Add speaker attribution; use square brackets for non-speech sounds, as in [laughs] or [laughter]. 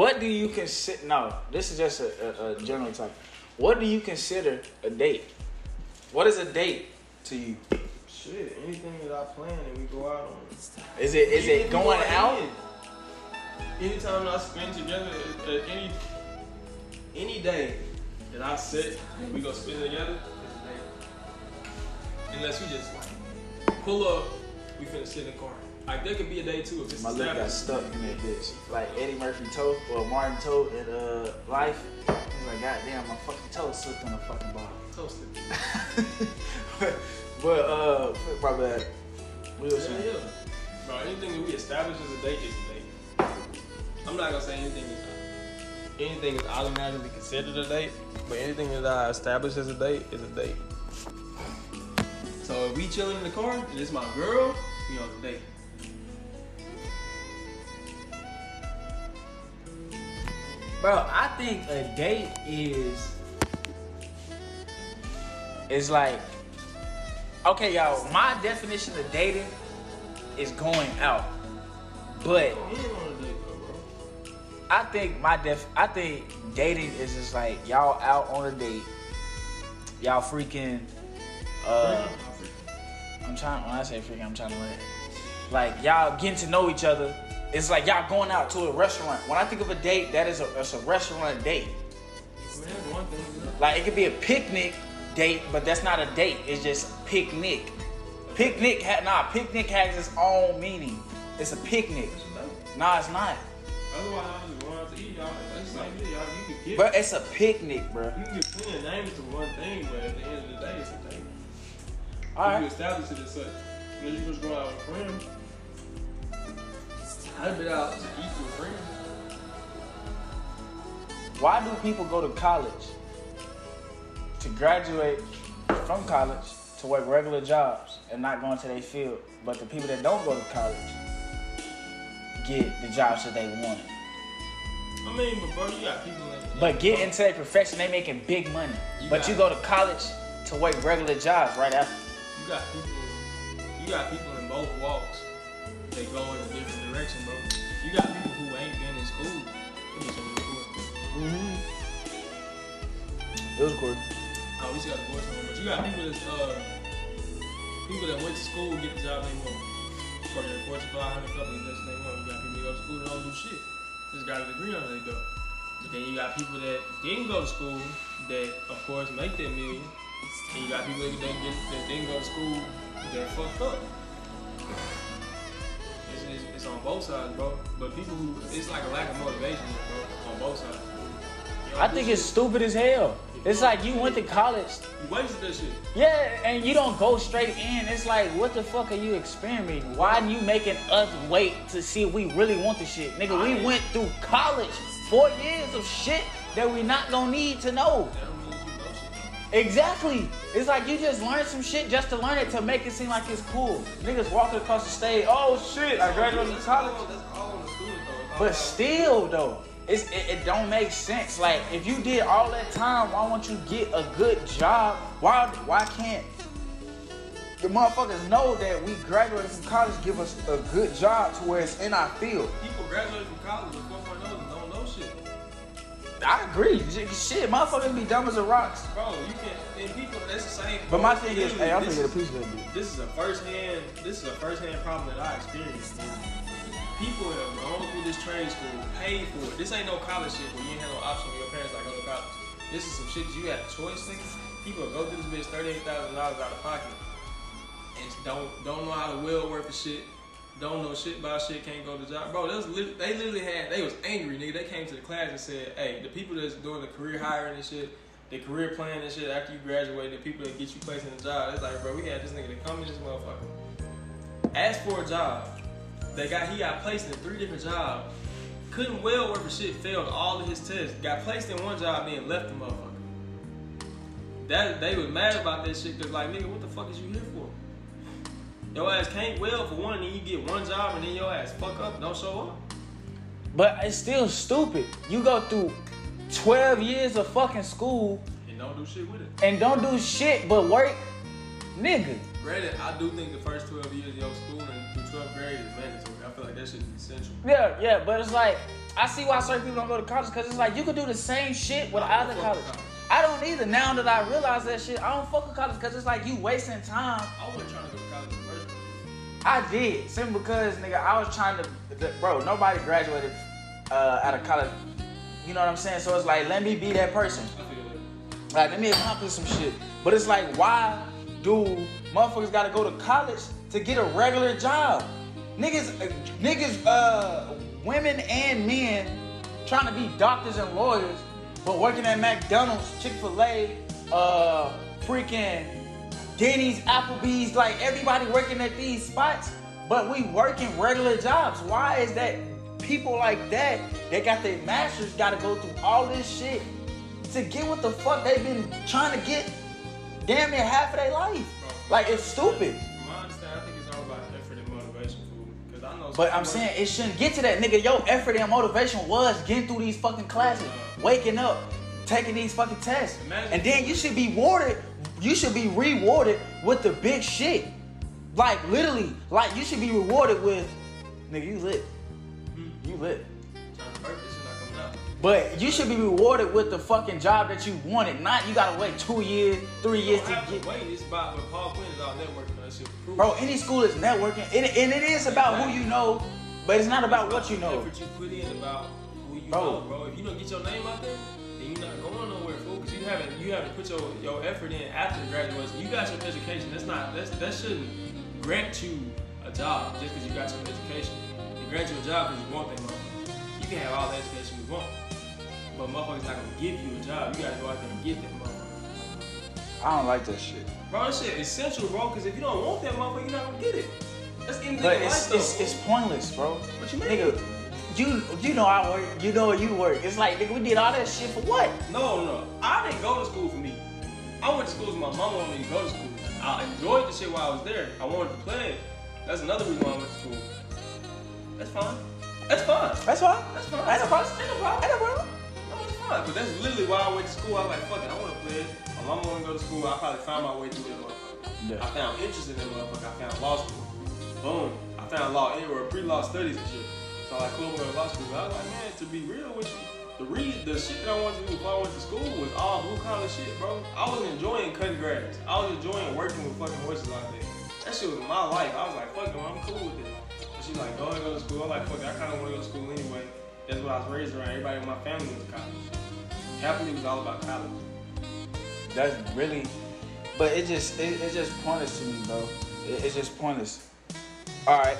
Speaker 1: What do you consider? No, this is just a, a, a general topic. What do you consider a date? What is a date to you?
Speaker 2: Shit, anything that I plan and we go out on.
Speaker 1: Is it is
Speaker 2: Even
Speaker 1: it
Speaker 2: if we go
Speaker 1: going out?
Speaker 2: Anytime I spend together, uh, any any day that I sit and we go spend together, is a day. Unless we just like pull up, we finna sit in the car. Like there could be a day too if it's
Speaker 1: My leg got stuck in that bitch. Like Eddie Murphy toe or Martin toe in uh life. He's like, God damn, my fucking toe slipped on the fucking bottom. [laughs]
Speaker 2: Toasted.
Speaker 1: but uh, my bad. What was
Speaker 2: Yeah, yeah. Bro, anything that we establish as a date is a date. I'm not gonna say anything is anything is automatically considered a date, but anything that I establish as a date is a date. So if we chilling in the car and it's my girl, on a date.
Speaker 1: Bro, I think a date is is like okay, y'all. My definition of dating is going out, but
Speaker 2: We ain't on a date though, bro.
Speaker 1: I think my def I think dating is just like y'all out on a date, y'all freaking. Uh, I'm trying. When I say freaking, I'm trying to like, like y'all getting to know each other. It's like y'all going out to a restaurant. When I think of a date, that is a, it's a restaurant date.
Speaker 2: Thing.
Speaker 1: Like it could be a picnic date, but that's not a date. It's just picnic. Picnic ha- nah, picnic has its own meaning. It's a picnic.
Speaker 2: It's a.
Speaker 1: Nah, it's not. But it's a picnic, bro.
Speaker 2: You can plenty of names to one thing, but at the end of the day, it's a date.
Speaker 1: All
Speaker 2: If you
Speaker 1: right.
Speaker 2: establish it as such. When you just go out with a friend, I've been out to eat with friends.
Speaker 1: Why do people go to college to graduate from college to work regular jobs and not go into their field? But the people that don't go to college get the jobs that they wanted.
Speaker 2: I mean, but bro, you got people that.
Speaker 1: But get into their profession, they making big money.
Speaker 2: You
Speaker 1: but you go to college to work regular jobs right after.
Speaker 2: You got people. You got people in both walks. They go in a different direction, bro. You got people who ain't been in school. Show you the board.
Speaker 1: It was cool.
Speaker 2: Oh, we just got the voice on, but you got people that's uh people that went to school get the job they want. For the Fortune 500 companies, that's they want. You got people that go to school that don't do shit. Just got a degree under their belt. But then you got people that didn't go to school that, of course, make that million. And you got people that, that, get, that didn't go to school that fucked up. It's, it's, it's on both sides, bro. But people who, it's like a lack of motivation, bro, on both sides. You
Speaker 1: I think
Speaker 2: shit.
Speaker 1: it's stupid as hell. It's like you went to college,
Speaker 2: You wasted that shit.
Speaker 1: yeah, and you don't go straight in. It's like, what the fuck are you experimenting? Why are you making us wait to see if we really want the shit? Nigga, we went through college, four years of shit that we not gonna need to know.
Speaker 2: That
Speaker 1: Exactly. It's like you just learned some shit just to learn it to make it seem like it's cool. Niggas walking across the stage, oh shit, I graduated from college.
Speaker 2: That's all on the student though.
Speaker 1: But still though, it's, it, it don't make sense. Like if you did all that time, why won't you get a good job? Why why can't the motherfuckers know that we graduated from college give us a good job to where it's in our field?
Speaker 2: people graduate from college 4.0 and don't know shit.
Speaker 1: I agree. Shit, motherfuckers be dumb as a rocks.
Speaker 2: Bro, you can't. And people, that's the same.
Speaker 1: But my thing is, hey, I'm gonna get a piece of that.
Speaker 2: This is a first hand. This is a first hand problem that I experienced. People have gone through this trade school, paid for it. This ain't no college shit where you ain't have no option with your parents like go to college. This is some shit that you had a choice, nigga. People go through this bitch thirty eight thousand dollars out of pocket and don't don't know how to will work for shit. Don't know shit about shit, can't go to job. Bro, lit- they literally had they was angry, nigga. They came to the class and said, Hey, the people that's doing the career hiring and shit, the career plan and shit after you graduate, the people that get you placed in the job, it's like, bro, we had this nigga that come in this motherfucker. Asked for a job. They got he got placed in three different jobs. Couldn't well work for shit, failed all of his tests. Got placed in one job, then left the motherfucker. That they was mad about that shit because like nigga, what the fuck is you here for? Your ass can't well for one, then you get one job and then your ass fuck up, don't show up.
Speaker 1: But it's still stupid. You go through 12 years of fucking school
Speaker 2: And don't do shit with it.
Speaker 1: and don't do shit but work. Nigga,
Speaker 2: Granted, I do think the first 12 years of your school and through 12th grade is mandatory. I feel like that shit is essential.
Speaker 1: Yeah, yeah, but it's like I see why certain people don't go to college because it's like you could do the same shit with
Speaker 2: I
Speaker 1: either college.
Speaker 2: college.
Speaker 1: I don't either. Now that I realize that shit, I don't fuck with college because it's like you wasting time.
Speaker 2: I wasn't trying to go
Speaker 1: I did simply because nigga, I was trying to, the- bro. Nobody graduated uh, out of college. You know what I'm saying? So it's like, let me be that person.
Speaker 2: I feel that.
Speaker 1: Like, let me accomplish some shit. But it's like, why do motherfuckers gotta go to college to get a regular job? Niggas, uh, niggas, uh, women and men trying to be doctors and lawyers, but working at McDonald's, Chick Fil A, uh, freaking Denny's, Applebee's, like everybody working at these spots, but we working regular jobs. Why is that? People like that, they got their masters, gotta go through all this shit to get what the fuck they've been trying to get damn near half of their life. Like it's stupid.
Speaker 2: From my understanding, I think it's all about effort and motivation, fool. Because I know.
Speaker 1: But I'm saying it shouldn't get to that, nigga. Your effort and motivation was getting through these fucking classes, waking up, taking these fucking tests, and then you should be rewarded. You should be rewarded with the big shit. Like literally, like you should be rewarded with, nigga, you lit, you lit.
Speaker 2: trying to work this shit not coming out.
Speaker 1: But you should be rewarded with the fucking job that you wanted. Not you gotta wait two years, three years to get.
Speaker 2: wait. It's about, but Paul Quinn is all networking on that shit.
Speaker 1: Bro, any school is networking, and, and it is about who you know, but it's not about what you know.
Speaker 2: Effort you put in about you
Speaker 1: Bro.
Speaker 2: know, bro. If you don't get your name out there, then you're not going nowhere, fool. Because you haven't you haven't put your, your effort in after graduation. You got your education. That's not that's that shouldn't grant you a job just because you got your education. It grants you a job because you want that motherfucker. You can have all the education you want, but motherfuckers not gonna give you a job. You gotta go out there and get that motherfucker.
Speaker 1: I don't like that shit.
Speaker 2: Bro, that shit essential, bro. Because if you don't want that motherfucker, you're not gonna get it. That's anything
Speaker 1: But
Speaker 2: in
Speaker 1: it's
Speaker 2: life,
Speaker 1: it's,
Speaker 2: though.
Speaker 1: it's pointless, bro.
Speaker 2: What you mean?
Speaker 1: Nigga, you you know I work, you know you work. It's like nigga, we did all that shit for what?
Speaker 2: No, no, I didn't go to school for me. I went to school because my mama wanted me to go to school. I enjoyed the shit while I was there. I wanted to play. That's another reason why I went to school. That's fine. That's fine.
Speaker 1: That's why.
Speaker 2: That's fine.
Speaker 1: Ain't no problem.
Speaker 2: Ain't no problem.
Speaker 1: Ain't no problem.
Speaker 2: No, it's fine. But that's literally why I went to school. I was like, fuck it, I want to play. My mama wanted to go to school. I probably found my way through that motherfucker.
Speaker 1: Yeah.
Speaker 2: I found interest in that motherfucker. I found law school. Boom. I found law anywhere, pre-law studies and shit. So like, going to law school. But I was like, man, to be real with you, the read the shit that I wanted to do before I went to school was all blue collar shit, bro. I was enjoying cutting grass. I was enjoying working with fucking horses like that. That shit was my life. I was like, fuck it, I'm cool with it. And she's like, go and go to school. I'm like, fuck it, I kind of want to go to school anyway. That's what I was raised around. Everybody in my family was college. Happily was all about college.
Speaker 1: That's really, but it just it, it's just pointless to me, bro. It, it's just pointless. All right,